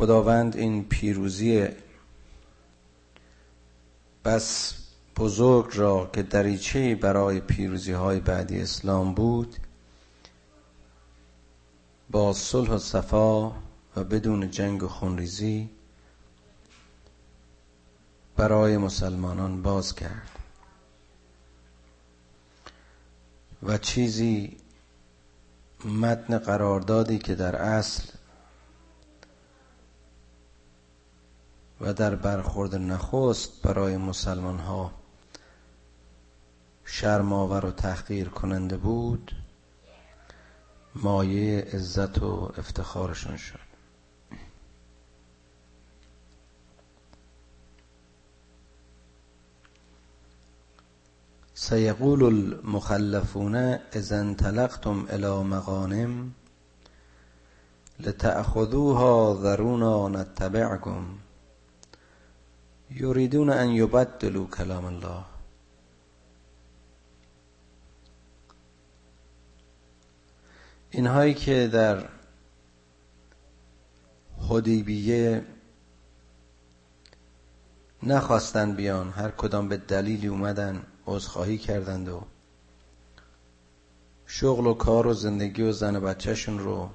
خداوند این پیروزی بس بزرگ را که دریچه برای پیروزی های بعدی اسلام بود با صلح و صفا و بدون جنگ و خونریزی برای مسلمانان باز کرد. و چیزی متن قراردادی که در اصل و در برخورد نخست برای مسلمان ها شرماور و تحقیر کننده بود مایه عزت و افتخارشون شد. سیقول المخلفون اذا انطلقتم الى مغانم لتأخذوها ذرونا نتبعكم یریدون ان یبدلوا کلام الله. اینهایی که در حدیبیه نخواستن بیان هر کدام به دلیلی اومدن عذرخواهی کردند و شغل و کار و زندگی و زن و بچهشون رو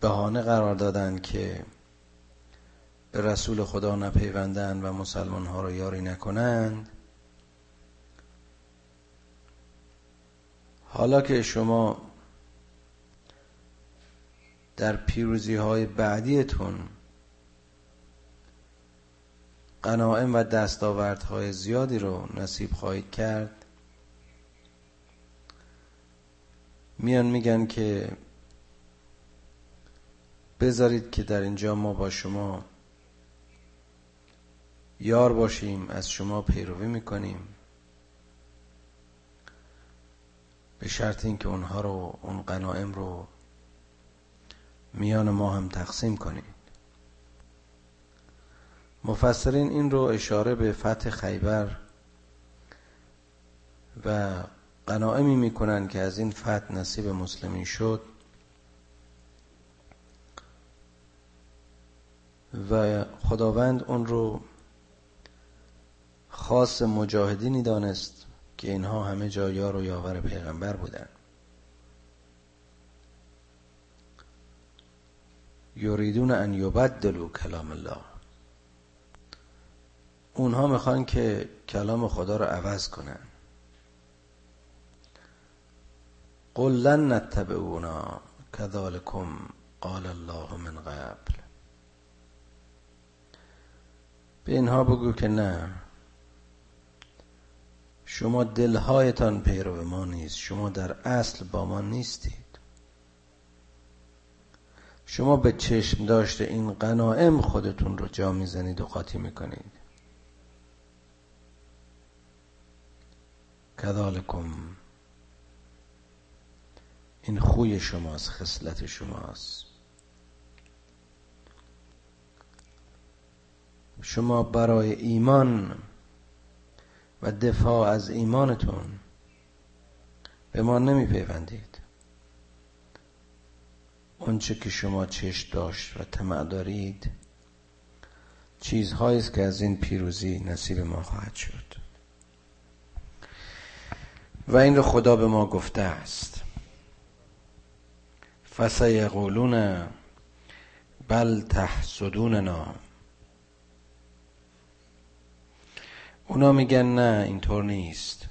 بهانه قرار دادن که به رسول خدا نپیوندن و مسلمان ها رو یاری نکنند. حالا که شما در پیروزی های بعدیتون قناعم و دستاوردهای زیادی رو نصیب خواهید کرد میان میگن که بذارید که در اینجا ما با شما یار باشیم از شما پیروی می‌کنیم. به شرط اینکه اونها رو اون قناعم رو میان ما هم تقسیم کنید. مفسرین این رو اشاره به فتح خیبر و قناعمی می‌کنن که از این فتح نصیب مسلمین شد و خداوند اون رو خاص مجاهدینی دانست که اینها همه جا یار و یاور پیغمبر بودن یریدون ان یبدلوا کلام الله. اونها می‌خوان که کلام خدا رو عوض کنن. قل لن نتبعونا کذالکم قال الله من قبل. به اینها بگو که نه. شما دلهایتان پیرو ما نیست. شما در اصل با ما نیستید. شما به چشم داشته این قنائم خودتون رو جا می‌زنید و قاطی می‌کنید. کذالکم. این خوی شماست خصلت شماست. شما برای ایمان و دفاع از ایمانتون به ما نمی پیوندید اونچه که شما چشم داشت و طمع دارید چیزهایی است که از این پیروزی نصیب ما خواهد شد. و این رو خدا به ما گفته است. فسیقولون بل تحسدوننا. اونا میگن نه اینطور نیست.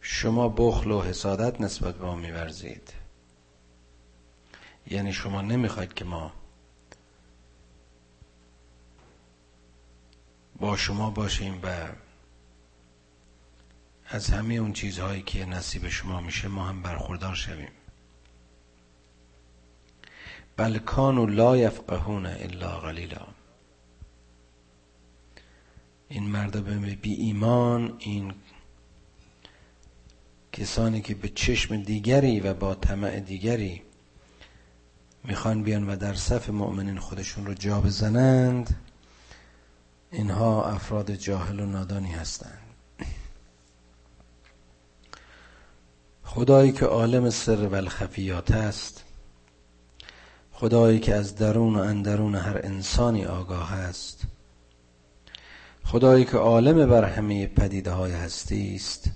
شما بخل و حسادت نسبت به ما میورزید. یعنی شما نمی‌خواید که ما با شما باشیم و از همه اون چیزهایی که نصیب شما میشه ما هم برخوردار شویم. بل کانوا لا یفقهون الا قلیلا. این مردم بی ایمان این کسانی که به چشم دیگری و با طمع دیگری می‌خوان بیان و در صف مؤمنین خودشون رو جا بزنند اینها افراد جاهل و نادانی هستند. خدایی که عالم سر و الخفیات است خدایی که از درون و اندرون هر انسانی آگاه است خدایی که عالم بر همه پدیده های هستی است.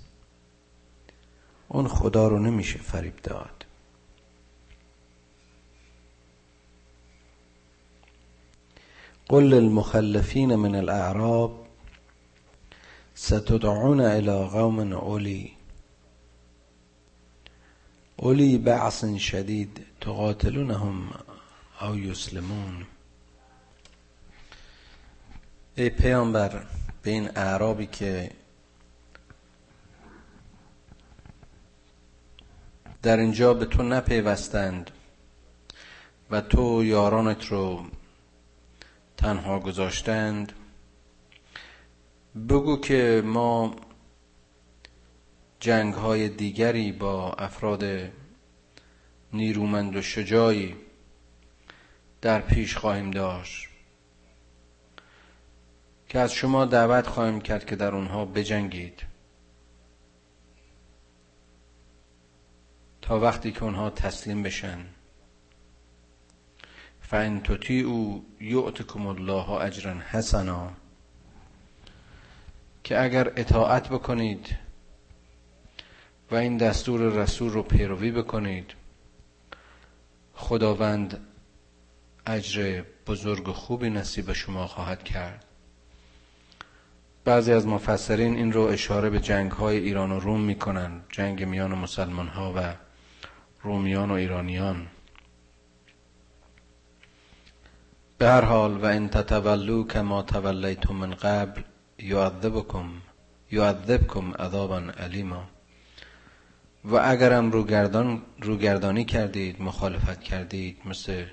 اون خدا رو نمیشه فریب داد. قل للمخلفین من الاعراب ستدعون الى قوم اولی. اولی بعث شدید تقاتلونهم او یسلمون. ای پیامبر به این اعرابی که در اینجا به تو نپیوستند و تو یارانت رو تنها گذاشتند بگو که ما جنگ های دیگری با افراد نیرومند و شجاعی در پیش خواهیم داشت. که از شما دعوت خواهیم کرد که در اونها بجنگید. تا وقتی که اونها تسلیم بشن. فان او یعتکم الله اجرا حسنا. که اگر اطاعت بکنید و این دستور رسول رو پیروی بکنید خداوند اجر بزرگ و خوبی نصیب شما خواهد کرد. بعضی از مفسرین این رو اشاره به جنگ های ایران و روم می‌کنن جنگ میان مسلمان ها و رومیان و ایرانیان. به هر حال و ان تتولو کما تولیتم من قبل یعذبکم یعذبکم عذابا علیما و اگرم روگردان روگردانی کردید مخالفت کردید مثل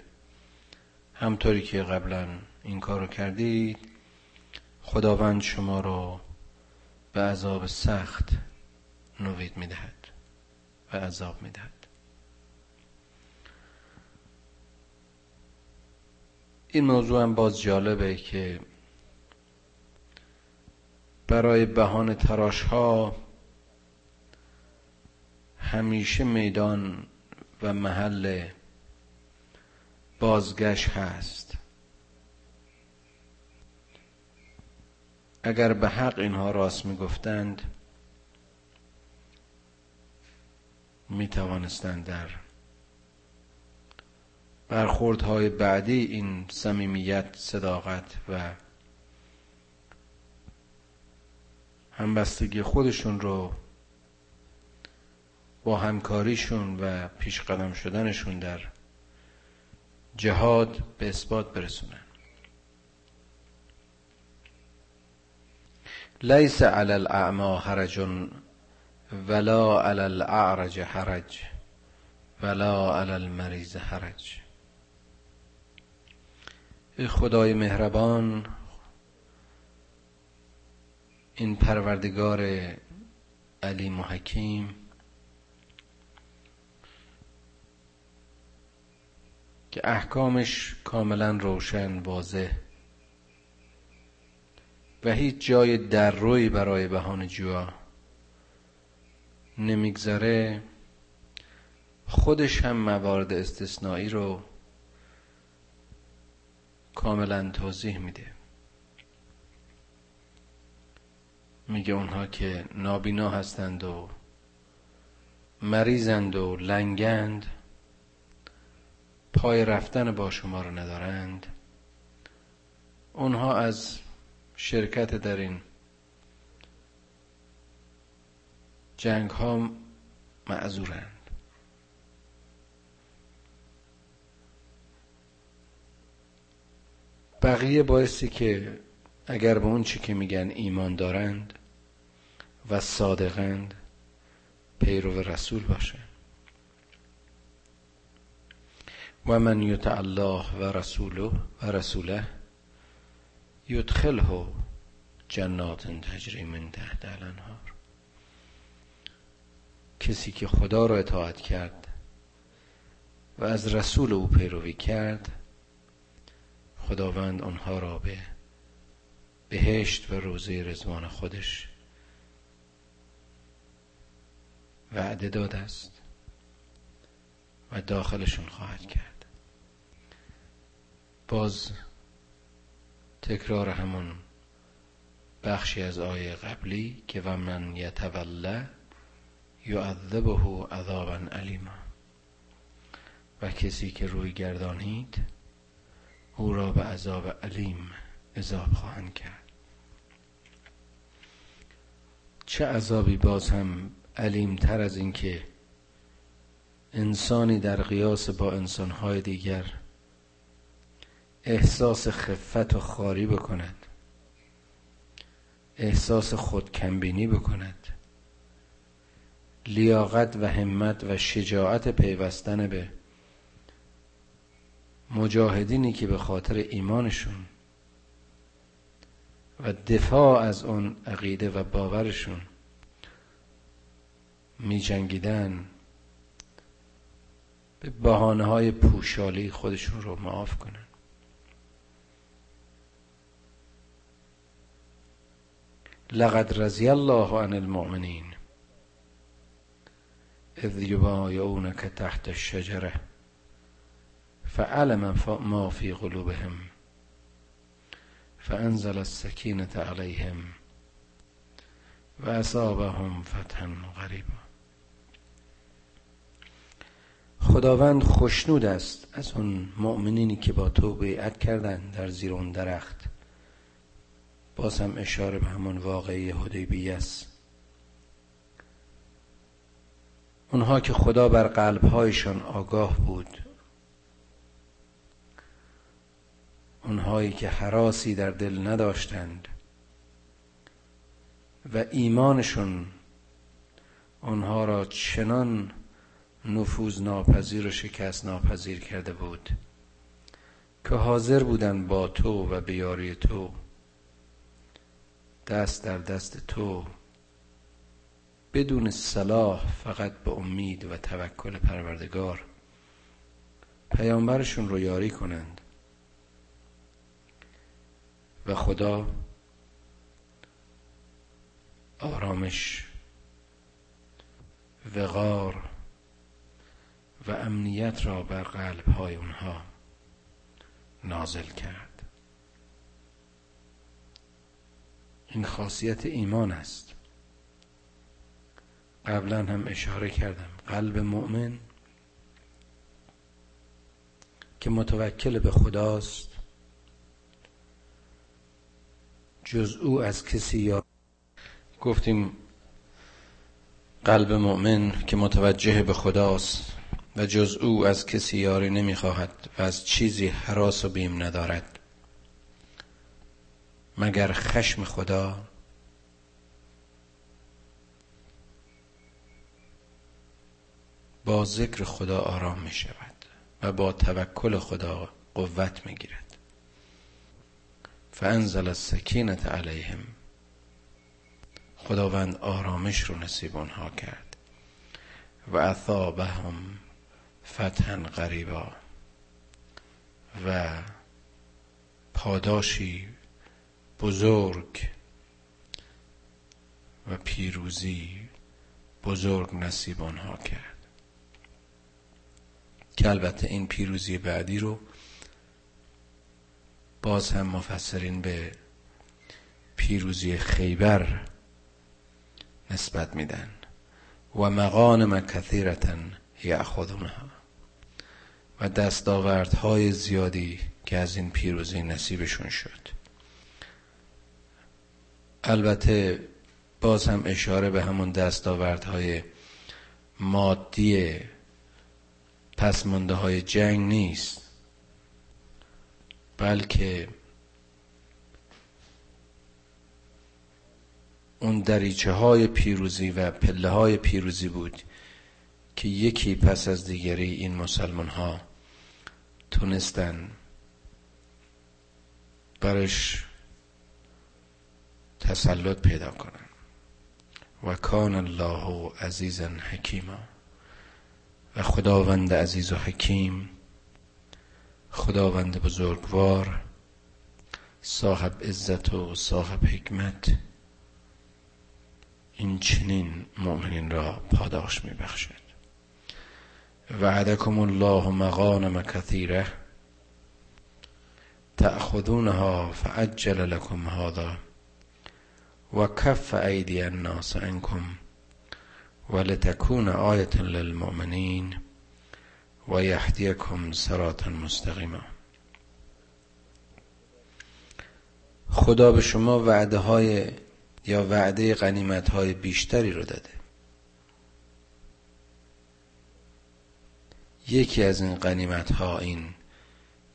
همطوری که قبلا این کارو کردید خداوند شما را به عذاب سخت نوید می‌دهد و عذاب می‌دهد. این موضوع هم باز جالبه که برای بهان تراش ها همیشه میدان و محل بازگشت هست. اگر به حق اینها راست می‌گفتند می توانستند در برخوردهای بعدی این صمیمیت صداقت و همبستگی خودشون رو با همکاریشون و پیش قدم شدنشون در جهاد به اثبات برسونن. لیس علی الاعما حرج ولا علی الاعرج حرج ولا علی المریض حرج. خدای مهربان این پروردگار علیم و حکیم که احکامش کاملا روشن واضح و هیچ جای در روی برای بهان جوا نمیگذره. خودش هم موارد استثنایی رو کاملا توضیح میده. میگه اونها که نابینا هستند و مریضند و لنگند پای رفتن با شما رو ندارند. اونها از شرکت در این جنگ ها معذورند بقیه بایستی که اگر به اون چی که میگن ایمان دارند و صادقند پیرو رسول باشه و من یطع الله و رسوله و رسوله یدخله جنات تجری من تحت الانهار. کسی که خدا را اطاعت کرد و از رسول او پیروی کرد خداوند آنها را به بهشت و روزه رزوان خودش وعده داده است و داخلشون خواهد کرد. باز تکرار همون بخشی از آیه قبلی که و من یتوله یعذبه عذابا علیما و کسی که روی گردانید او را به عذاب علیم عذاب خواهند کرد. چه عذابی باز هم علیم تر از این که انسانی در قیاس با انسانهای دیگر احساس خفت و خاری بکند. احساس خودکمبینی بکند. لیاقت و همت و شجاعت پیوستن به مجاهدینی که به خاطر ایمانشون و دفاع از اون عقیده و باورشون می جنگیدن به بحانه های پوشالی خودشون رو معاف کنن. لقد رضی الله عن المؤمنین اذ یبایعونک تحت الشجره فعلم ما في قلوبهم فانزل السكينة عليهم و اصابهم فتحا غریبا خداوند خشنود است از اون مؤمنینی که با تو بیعت کردن در زیر اون درخت. باز اشاره به همون واقعی حدیبیه است. اونها که خدا بر قلبهایشان آگاه بود اونهایی که حراسی در دل نداشتند و ایمانشون اونها را چنان نفوذ ناپذیر و شکست ناپذیر کرده بود که حاضر بودند با تو و بیاری تو دست در دست تو. بدون صلاح فقط به امید و توکل پروردگار. پیامبرشون رو یاری کنند. و خدا آرامش وقار و امنیت را بر قلب های اونها نازل کرد. این خاصیت ایمان است. قبلا هم اشاره کردم. قلب مؤمن که متوکل به خداست جز او از کسی یا گفتیم قلب مؤمن که متوجه به خداست و جز او از کسی یاری نمی‌خواهد و از چیزی حراس و بیم ندارد. مگر خشم خدا؟ با ذکر خدا آرام می شود و با توکل خدا قوت می گیرد. فانزل السکینت علیهم. خداوند آرامش رو نصیب آنها کرد و اثابهم فتحا غریبا و پاداشی بزرگ و پیروزی بزرگ نصیب آنها کرد. که البته این پیروزی بعدی رو باز هم مفسرین به پیروزی خیبر نسبت میدن. و مغانم کثیرتا یأخذونها و دستاوردهای زیادی که از این پیروزی نصیبشون شد. البته باز هم اشاره به همون دستاوردهای مادی پسمانده های جنگ نیست بلکه اون دریچه های پیروزی و پله های پیروزی بود که یکی پس از دیگری این مسلمان ها تونستن برش تسلط پیدا کنن. و کان الله عزیزا حکیما. و خداوند عزیز و حکیم خداوند بزرگوار صاحب عزت و صاحب حکمت این چنین مؤمنین را پاداش می بخشد وعدکم الله مغانم کثیره. تأخذونها فعجل لكم هذا. و کف ایدی الناس ولتكون آیة للمؤمنین و یهدیکم صراطا مستقیما. خدا به شما وعده های یا وعده غنیمت های بیشتری رو داده. یکی از این غنیمت ها این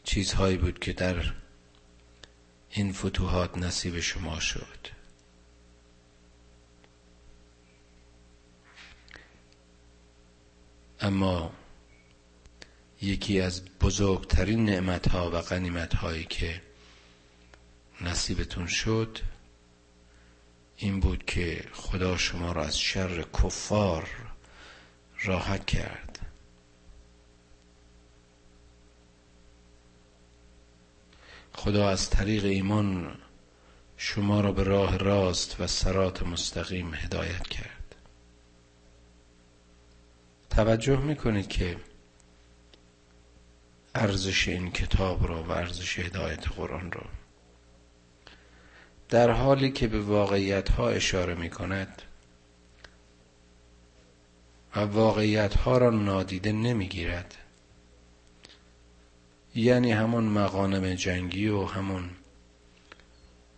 چیزهایی بود که در این فتوحات نصیب شما شد. اما یکی از بزرگترین نعمت ها و غنیمت هایی که نصیبتون شد این بود که خدا شما را از شر کفار راحت کرد. خدا از طریق ایمان شما را به راه راست و سرات مستقیم هدایت کرد. توجه می‌کنید که ارزش این کتاب را و ارزش هدایت قرآن را در حالی که به واقعیت ها اشاره می کند و واقعیت ها را نادیده نمی گیرد یعنی همون مقانم جنگی و همون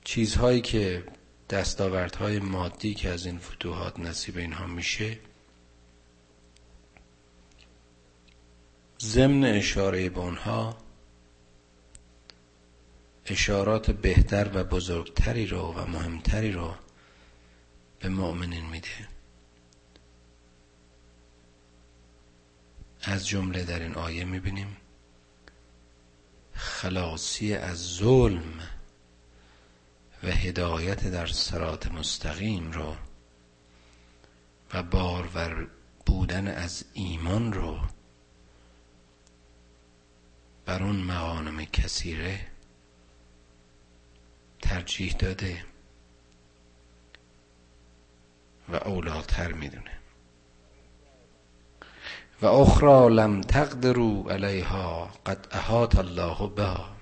چیزهایی که دستاوردهای مادی که از این فتوحات نصیب اینها میشه ضمن اشاره به اونها اشارات بهتر و بزرگتری رو و مهمتری رو به مؤمنین میده. از جمله در این آیه می‌بینیم خلاصی از ظلم و هدایت در سرات مستقیم رو و بارور بودن از ایمان رو بر اون مغانم کثیره ترجیح داده و اولاتر می‌دونه. و اخرى لم تقدروا علیها قد احاط الله بها.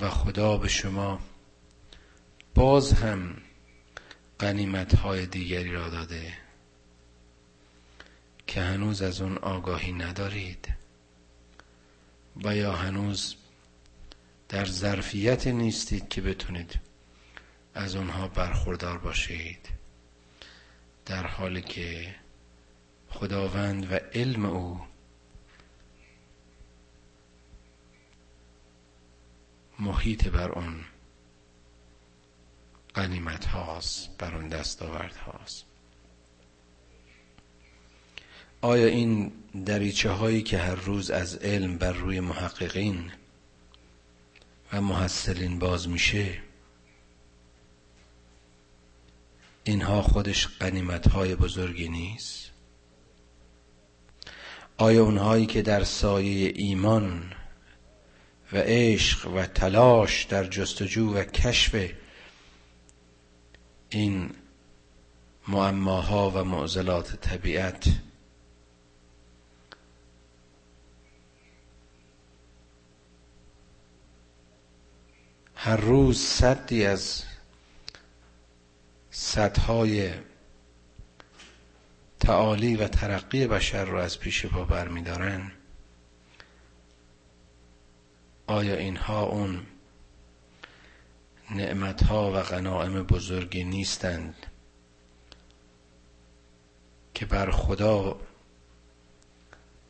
و خدا به شما باز هم قنیمت های دیگری را داده. که هنوز از اون آگاهی ندارید و یا هنوز در ظرفیت نیستید که بتونید از اونها برخوردار باشید. در حالی که خداوند و علم او محیط بر اون قنیمت هاست بر اون دستاورد هاست. آیا این دریچه هایی که هر روز از علم بر روی محققین و محصلین باز میشه اینها خودش قنیمت های بزرگی نیست؟ آیا اونهایی که در سایه ایمان و عشق و تلاش در جستجو و کشف این معماها و معضلات طبیعت هر روز صدی از سطحهای تعالی و ترقی بشر رو از پیش پا برمیدارن. آیا اینها اون نعمتها و غنائم بزرگی نیستند که بر خدا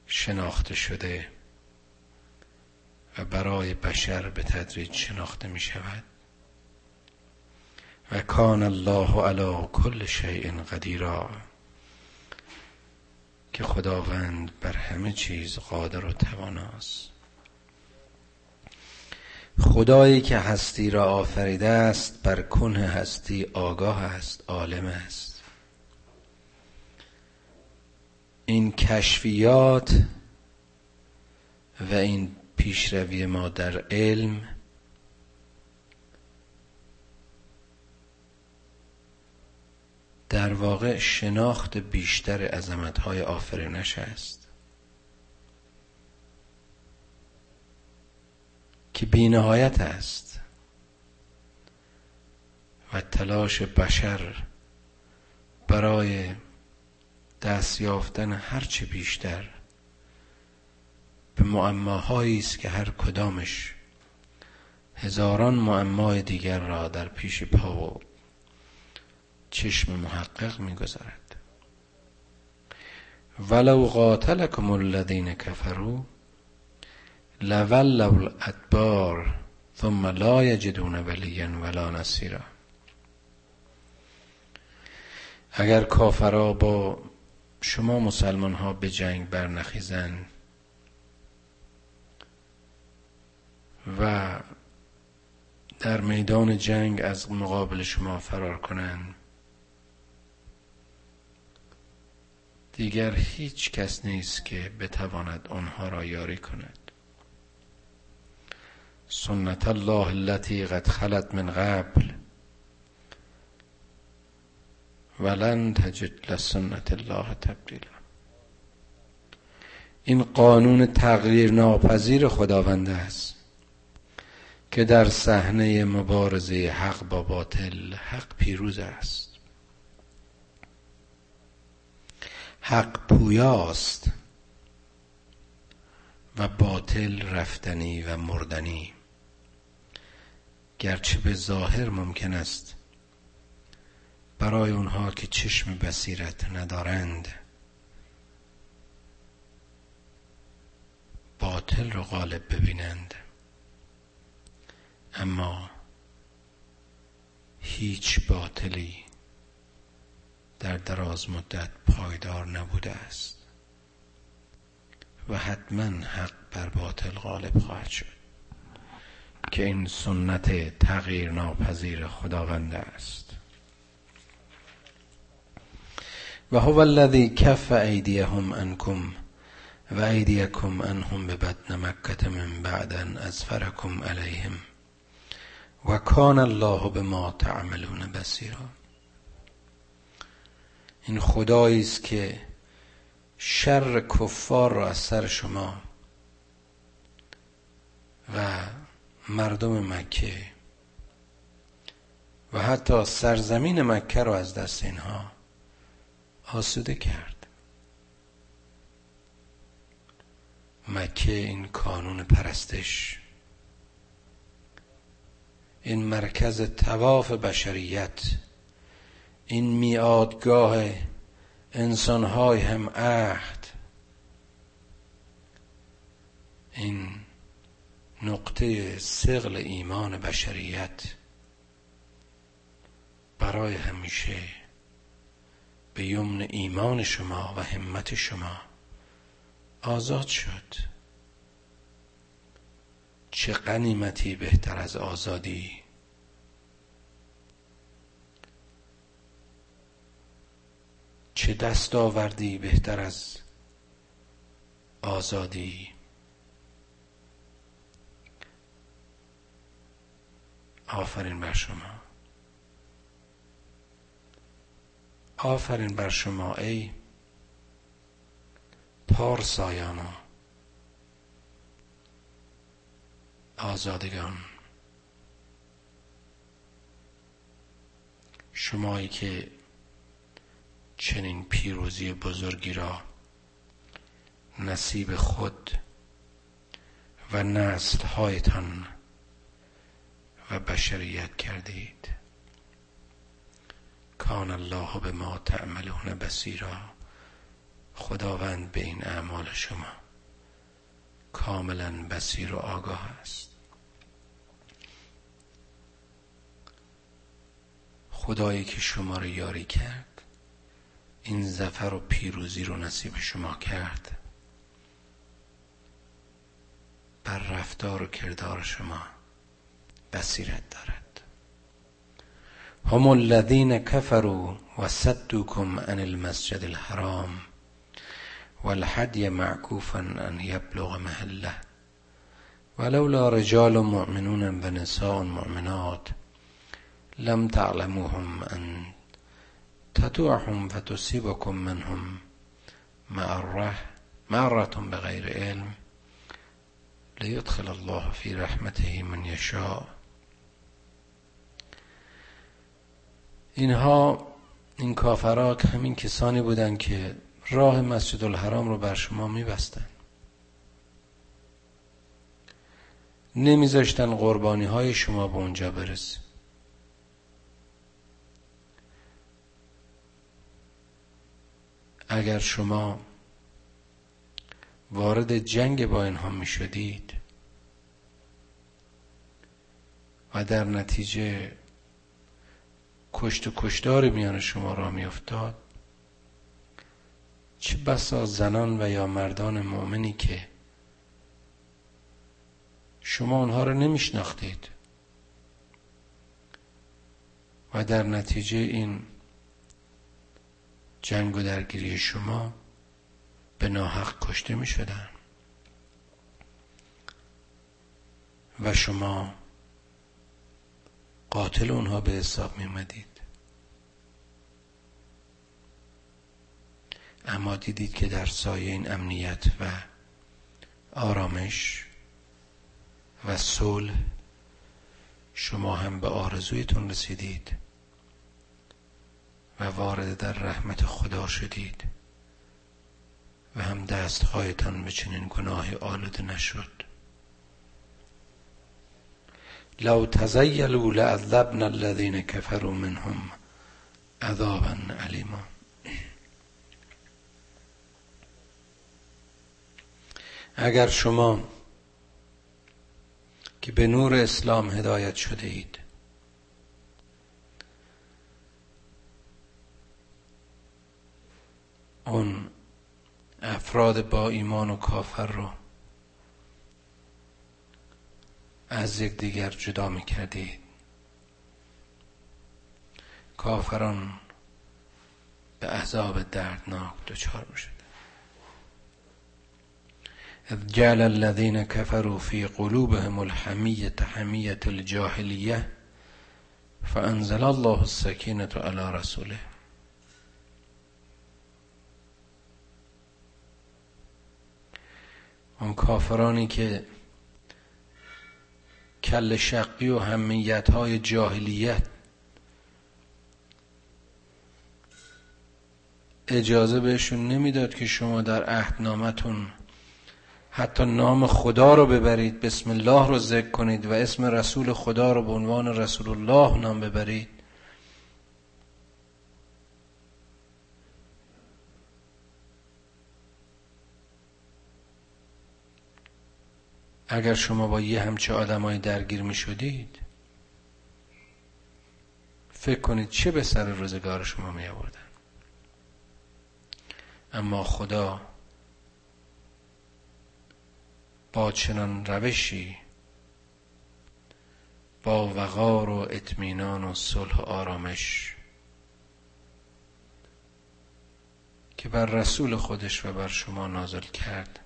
شناخته شده؟ و برای بشر به تدریج شناخته می شود و کان الله علی کل شیء قدیرا که خداوند بر همه چیز قادر و تواناست. خدایی که هستی را آفریده است بر کنه هستی آگاه است عالم است. این کشفیات و این پیشروی ما در علم. در واقع شناخت بیشتر عظمتهای آفرینش است. که بینهایت است. و تلاش بشر برای دست یافتن هرچه بیشتر به معماهایی است که هر کدامش هزاران معمای دیگر را در پیش پا و چشم محقق می‌گذارد. ولو قاتلکم الذین کفروا لولوا الادبار ثم لا یجدون ولیا ولا نصیرا. اگر کافرا با شما مسلمان ها به جنگ برنخیزن و در میدان جنگ از مقابل شما فرار کنند. دیگر هیچ کس نیست که بتواند آنها را یاری کند. سنت الله التي قد خلت من قبل ولن تجد لسنت الله تبدیلا. این قانون تغییر ناپذیر خداوند است. که در صحنه مبارزه حق با باطل حق پیروز است. حق پویاست و باطل رفتنی و مردنی. گرچه به ظاهر ممکن است برای اونها که چشم بصیرت ندارند باطل رو غالب ببینند. اما هیچ باطلی در دراز مدت پایدار نبوده است و حتما حق بر باطل غالب خواهد شد که این سنت تغییر ناپذیر خداوند است. و هو الذی کف ایدیهم انکم و ایدیکم انهم به بدن مکت من بعد ان ازفرکم علیهم. و کان الله به ما تعملون بسیرا این خدایی است که شر کفار را از سر شما و مردم مکه و حتی سرزمین مکه را از دست اینها آسوده کرد. مکه این کانون پرستش این مرکز تواف بشریت این میادگاه انسانهای هم عهد. این نقطه سقل ایمان بشریت برای همیشه به یمن ایمان شما و همت شما آزاد شد. چه قنیمتی بهتر از آزادی. چه دستاوردی بهتر از آزادی. آفرین بر شما. آفرین بر شما ای پارسایانا آزادگان. شمایی که چنین پیروزی بزرگی را نصیب خود و نسل هایتان و بشریت کردید. کان الله به ما تعملون بسیرا خداوند به این اعمال شما کاملا بسیر و آگاه است. خدایی که شما را یاری کرد این زفر و پیروزی رو نصیب شما کرد. بر رفتار و کردار شما بصیرت دارد. هم الذین کفروا و صدوکم عن المسجد الحرام والحدی معکوفا ان یبلغ محله ولولا رجال مؤمنون و نساء مؤمنات لم تعلموهم ان تتوعهم فتصيبكم منهم معره معرة بغير علم لیدخل الله فی رحمته من یشاء اینها این کافرات همین کسانی بودند که راه مسجد الحرام رو بر شما میبستن نمیذاشتن قربانی های شما به اونجا برسه. اگر شما وارد جنگ با اینها می شدید و در نتیجه کشت و کشتار میان شما را می افتاد چه بسا زنان و یا مردان مؤمنی که شما اونها رو نمیشناختید و در نتیجه این جنگ و درگیری شما به ناحق کشته می شدن. و شما قاتل اونها به حساب می مدید اما دیدید که در سایه این امنیت و آرامش و صلح شما هم به آرزویتون رسیدید. و وارد در رحمت خدا شدید و هم دستهایتان به چنین گناهی آلوده نشد. لو تزیلوا لعذبنا الذين كفروا منهم عذابا علیما اگر شما که به نور اسلام هدایت شده اید اون افراد با ایمان و کافر رو از یک دیگر جدا می کردید کافران به عذاب دردناک دچار می شد اذ جعل الذين كفروا في قلوبهم الحمية حمية الجاهلية فأنزل الله السكينة على رسوله. اون کافرانی که کل شقی و همیت های جاهلیت اجازه بهشون نمی‌داد که شما در عهدنامتون حتی نام خدا رو ببرید بسم الله رو ذکر کنید و اسم رسول خدا رو به عنوان رسول الله نام ببرید. اگر شما با یه همچه آدمای درگیر می شدید فکر کنید چه به سر روزگار شما می آوردن اما خدا با چنان روشی با وقار و اطمینان و صلح و آرامش که بر رسول خودش و بر شما نازل کرد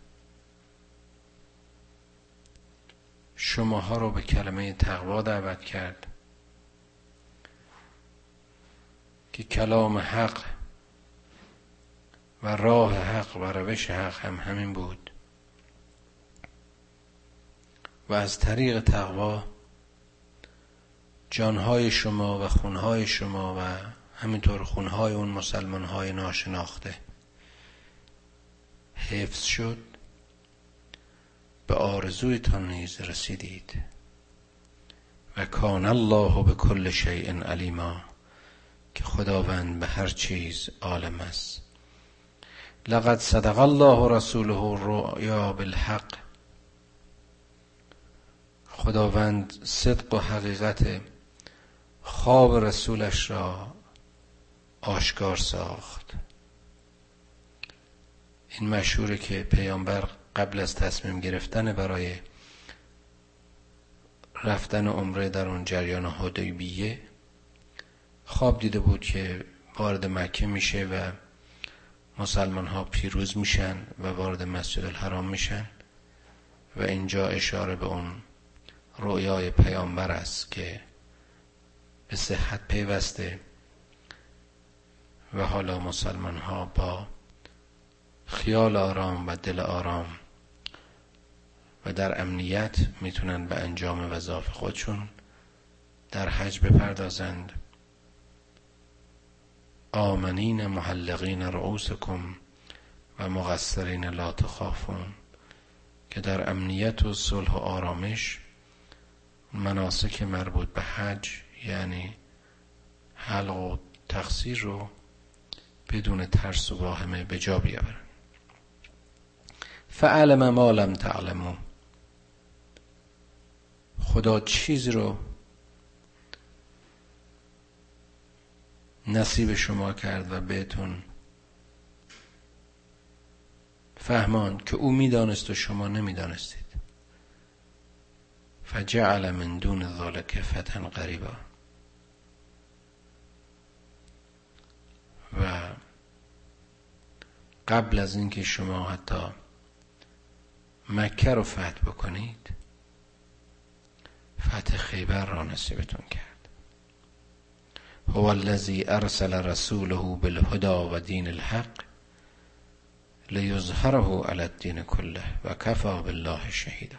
شماها رو به کلمه تقوا دعوت کرد که کلام حق و راه حق و روش حق هم همین بود و از طریق تقوا جانهای شما و خونهای شما و همینطور خونهای اون مسلمانهای ناشناخته حفظ شد به آرزویتان نیز رسیدید. و کان الله به کل شیء علیما که خداوند به هر چیز عالم است. لقد صدق الله رسوله الرؤیا بالحق. خداوند صدق و حقیقت خواب رسولش را آشکار ساخت. این مشهوره که پیامبر قبل از تصمیم گرفتن برای رفتن عمره در اون جریان حدیبیه خواب دیده بود که وارد مکه میشه و مسلمان ها پیروز میشن و وارد مسجد الحرام میشن و اینجا اشاره به اون رویای پیامبر است که به صحت پیوسته و حالا مسلمان ها با خیال آرام و دل آرام و در امنیت می‌تونن به انجام وظایف خودشون در حج بپردازند. آمنین محلقین رؤوسکم و مقصرین لا تخافون که در امنیت و صلح و آرامش مناسک مربوط به حج یعنی حلق و تقصیر رو بدون ترس و واهمه به جا بیاورن. فعلم ما لم تعلمو خدا چیز رو نصیب شما کرد و بهتون فهمان که او می‌دانست و شما نمی‌دانستید. فجعل من دون ذالک فتن قریبا. و قبل از اینکه شما حتی مکه رو فتح بکنید فتح خیبر را نصیبتون کرد. هو الذی ارسل رسوله بالهدى و دین الحق لیظهره علی الدین کله و کفا بالله شهیدا.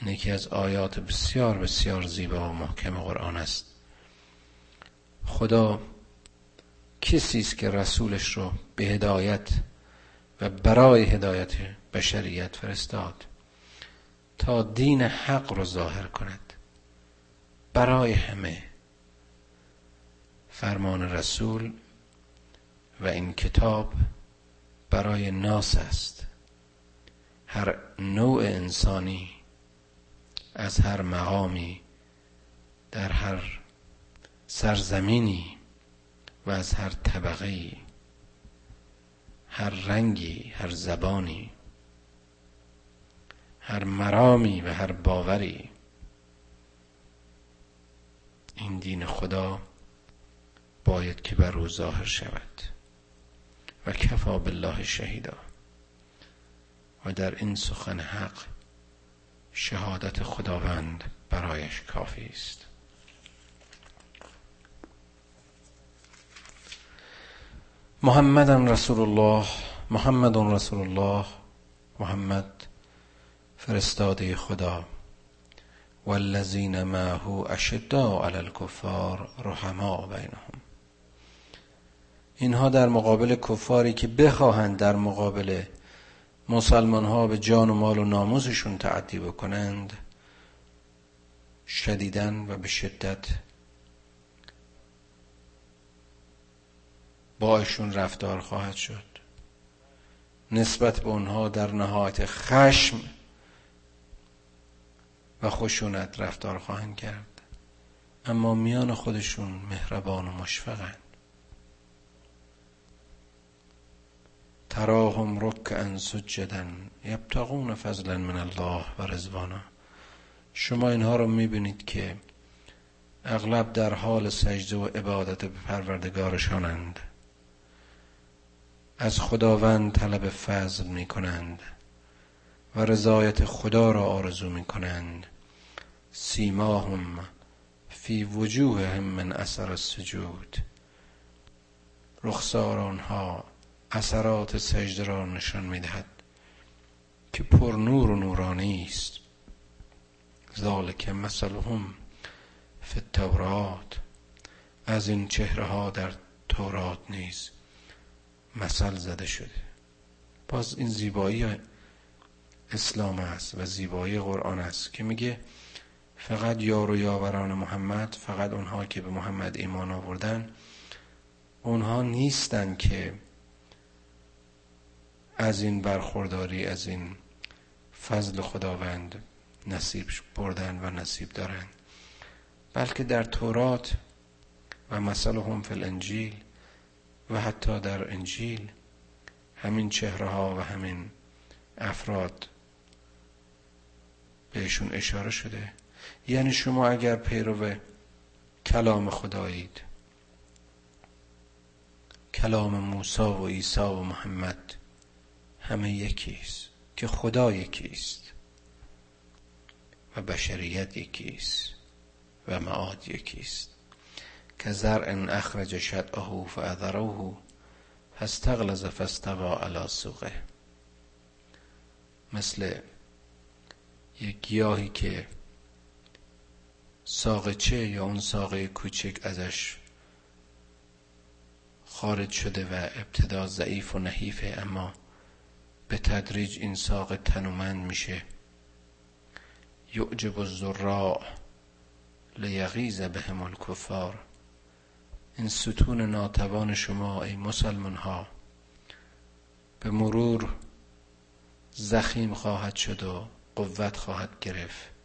این یکی از آیات بسیار بسیار زیبا و محکم قرآن است. خدا کسی است که رسولش رو به هدایت و برای هدایت بشریت فرستاد. تا دین حق رو ظاهر کند. برای همه. فرمان رسول و این کتاب برای ناس است. هر نوع انسانی از هر مقامی در هر سرزمینی و از هر طبقه هر رنگی هر زبانی هر مرامی و هر باوری. این دین خدا باید که بر او ظاهر شود. و کفا بالله شهیدا. و در این سخن حق شهادت خداوند برایش کافی است. محمد رسول الله محمد رسول الله محمد فرستاده خدا. والذین معه اشداء علی الکفار رحماء بینهم. اینها در مقابل کفاری که بخواهند در مقابل مسلمان ها به جان و مال و ناموسشون تعدی بکنند شدیدن و به شدت با ایشون رفتار خواهد شد. نسبت به اونها در نهایت خشم خشونت رفتار خواهند کرد. اما میان خودشون مهربان و مشفقند تراهم رکعا سجدا یبتغون فضلا من الله و رزوانا شما اینها رو می‌بینید که اغلب در حال سجده و عبادت به پروردگارشانند. از خداوند طلب فضل می کنند و رضایت خدا را آرزو می کنند سیماهم فی وجوههم من اثر السجود. رخسار آنها اثرات سجده را نشان می‌دهد که پر نور و نورانی است. ذالک مثلهم فی التورات. از این چهره ها در تورات نیز مثل زده شده. باز این زیبایی اسلام است و زیبایی قرآن است که میگه فقط یار و یاوران محمد فقط اونها که به محمد ایمان آوردن اونها نیستن که از این برخورداری از این فضل خداوند نصیب بردن و نصیب دارن. بلکه در تورات و مثل هم فی الانجیل و حتی در انجیل همین چهره ها و همین افراد بهشون اشاره شده. یعنی شما اگر پیرو کلام خدایید کلام موسی و عیسی و محمد همه یکیست که خدا یکیست و بشریت یکیست و معاد یکیست. که زرع اخرج شدعه فاذروه فاستغلظ فاستوى على سوقه. مثل یک گیاهی که ساقچه یا اون ساقه کوچک ازش خارج شده و ابتدا ضعیف و نحیفه اما به تدریج این ساق تنومند میشه. یعجب الزراع لیغیز بهم الکفار. این ستون ناتوان شما ای مسلمان ها به مرور زخیم خواهد شد و قوت خواهد گرفت.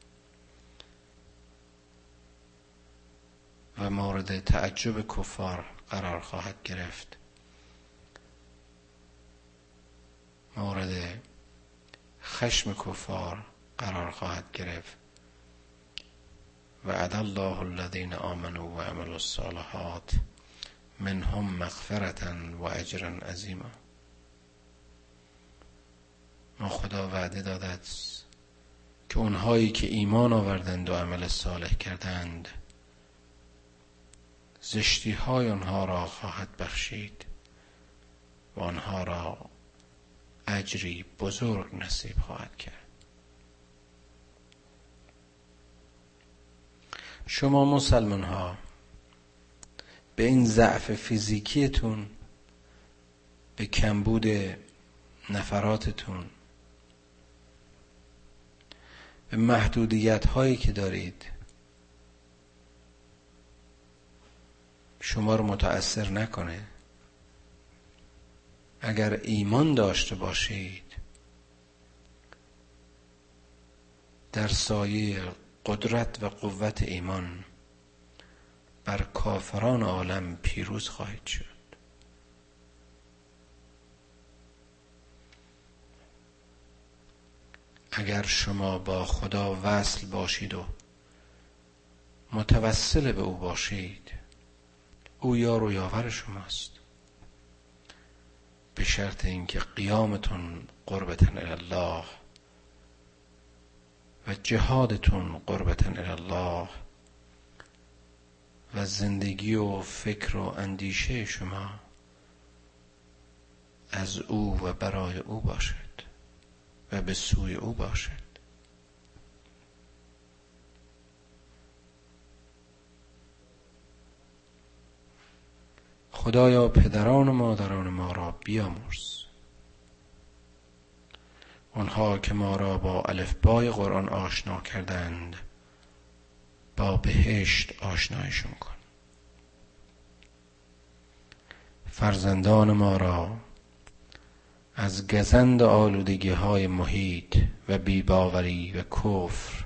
و مورد تعجب کفار قرار خواهد گرفت. مورد خشم کفار قرار خواهد گرفت. وعد الله الذين آمنوا وعملوا الصالحات منهم مغفرة و اجرا عظیما. ما خدا وعده دادد که اونهایی که ایمان آوردند و عمل صالح کردند زشتی های آنها را خواهد بخشید و آنها را اجری بزرگ نصیب خواهد کرد. شما مسلمان ها به این ضعف فیزیکیتون به کمبود نفراتتون به محدودیت هایی که دارید شما رو متأثر نکنه. اگر ایمان داشته باشید در سایه قدرت و قوت ایمان بر کافران عالم پیروز خواهید شد. اگر شما با خدا وصل باشید و متوسل به او باشید او یار و یاور شماست. به شرط اینکه قیامتون قربتن الله و جهادتون قربتن الله و زندگی و فکر و اندیشه شما از او و برای او باشد و به سوی او باشد. خدایا پدران و مادران ما را بیامرز. آنها که ما را با الفبای قرآن آشنا کردند با بهشت آشنایشون کن. فرزندان ما را از گزند آلودگی های محیط و بیباوری و کفر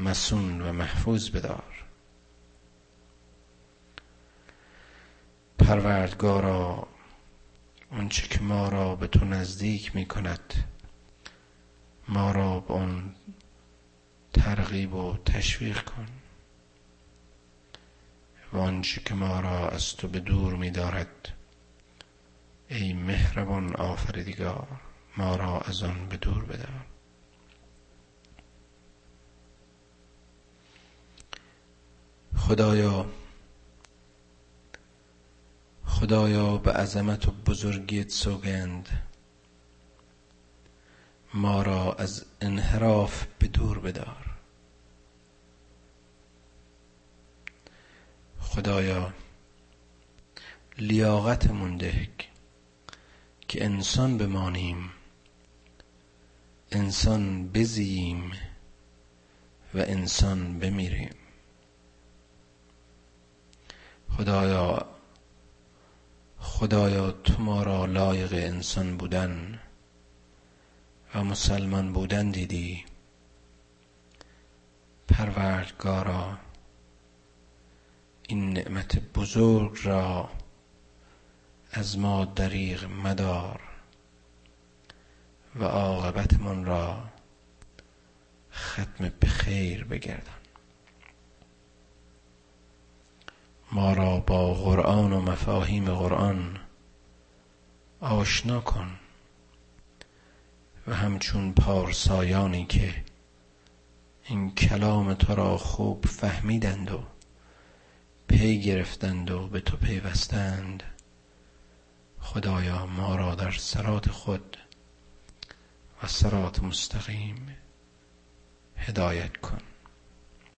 مسون و محفوظ بدار. پروردگارا آنچه که ما را به تو نزدیک می کند ما را به آن ترغیب و تشویق کن. و آنچه که ما را از تو به دور می دارد ای مهربان آفریدگار ما را از آن به دور بدار خدایا خدایا به عظمت و بزرگیت سوگند. ما را از انحراف به دور بدار. خدایا لیاقت ده که انسان بمانیم انسان بزییم و انسان بمیریم. خدایا خدایا تو ما را لایق انسان بودن و مسلمان بودن دیدی. پروردگارا این نعمت بزرگ را از ما دریغ مدار و عاقبتمان را ختم به خیر بگردان. ما را با قرآن و مفاهیم قرآن آشنا کن و همچون پارسایانی که این کلام تو را خوب فهمیدند و پی گرفتند و به تو پیوستند خدایا ما را در سرات خود و سرات مستقیم هدایت کن.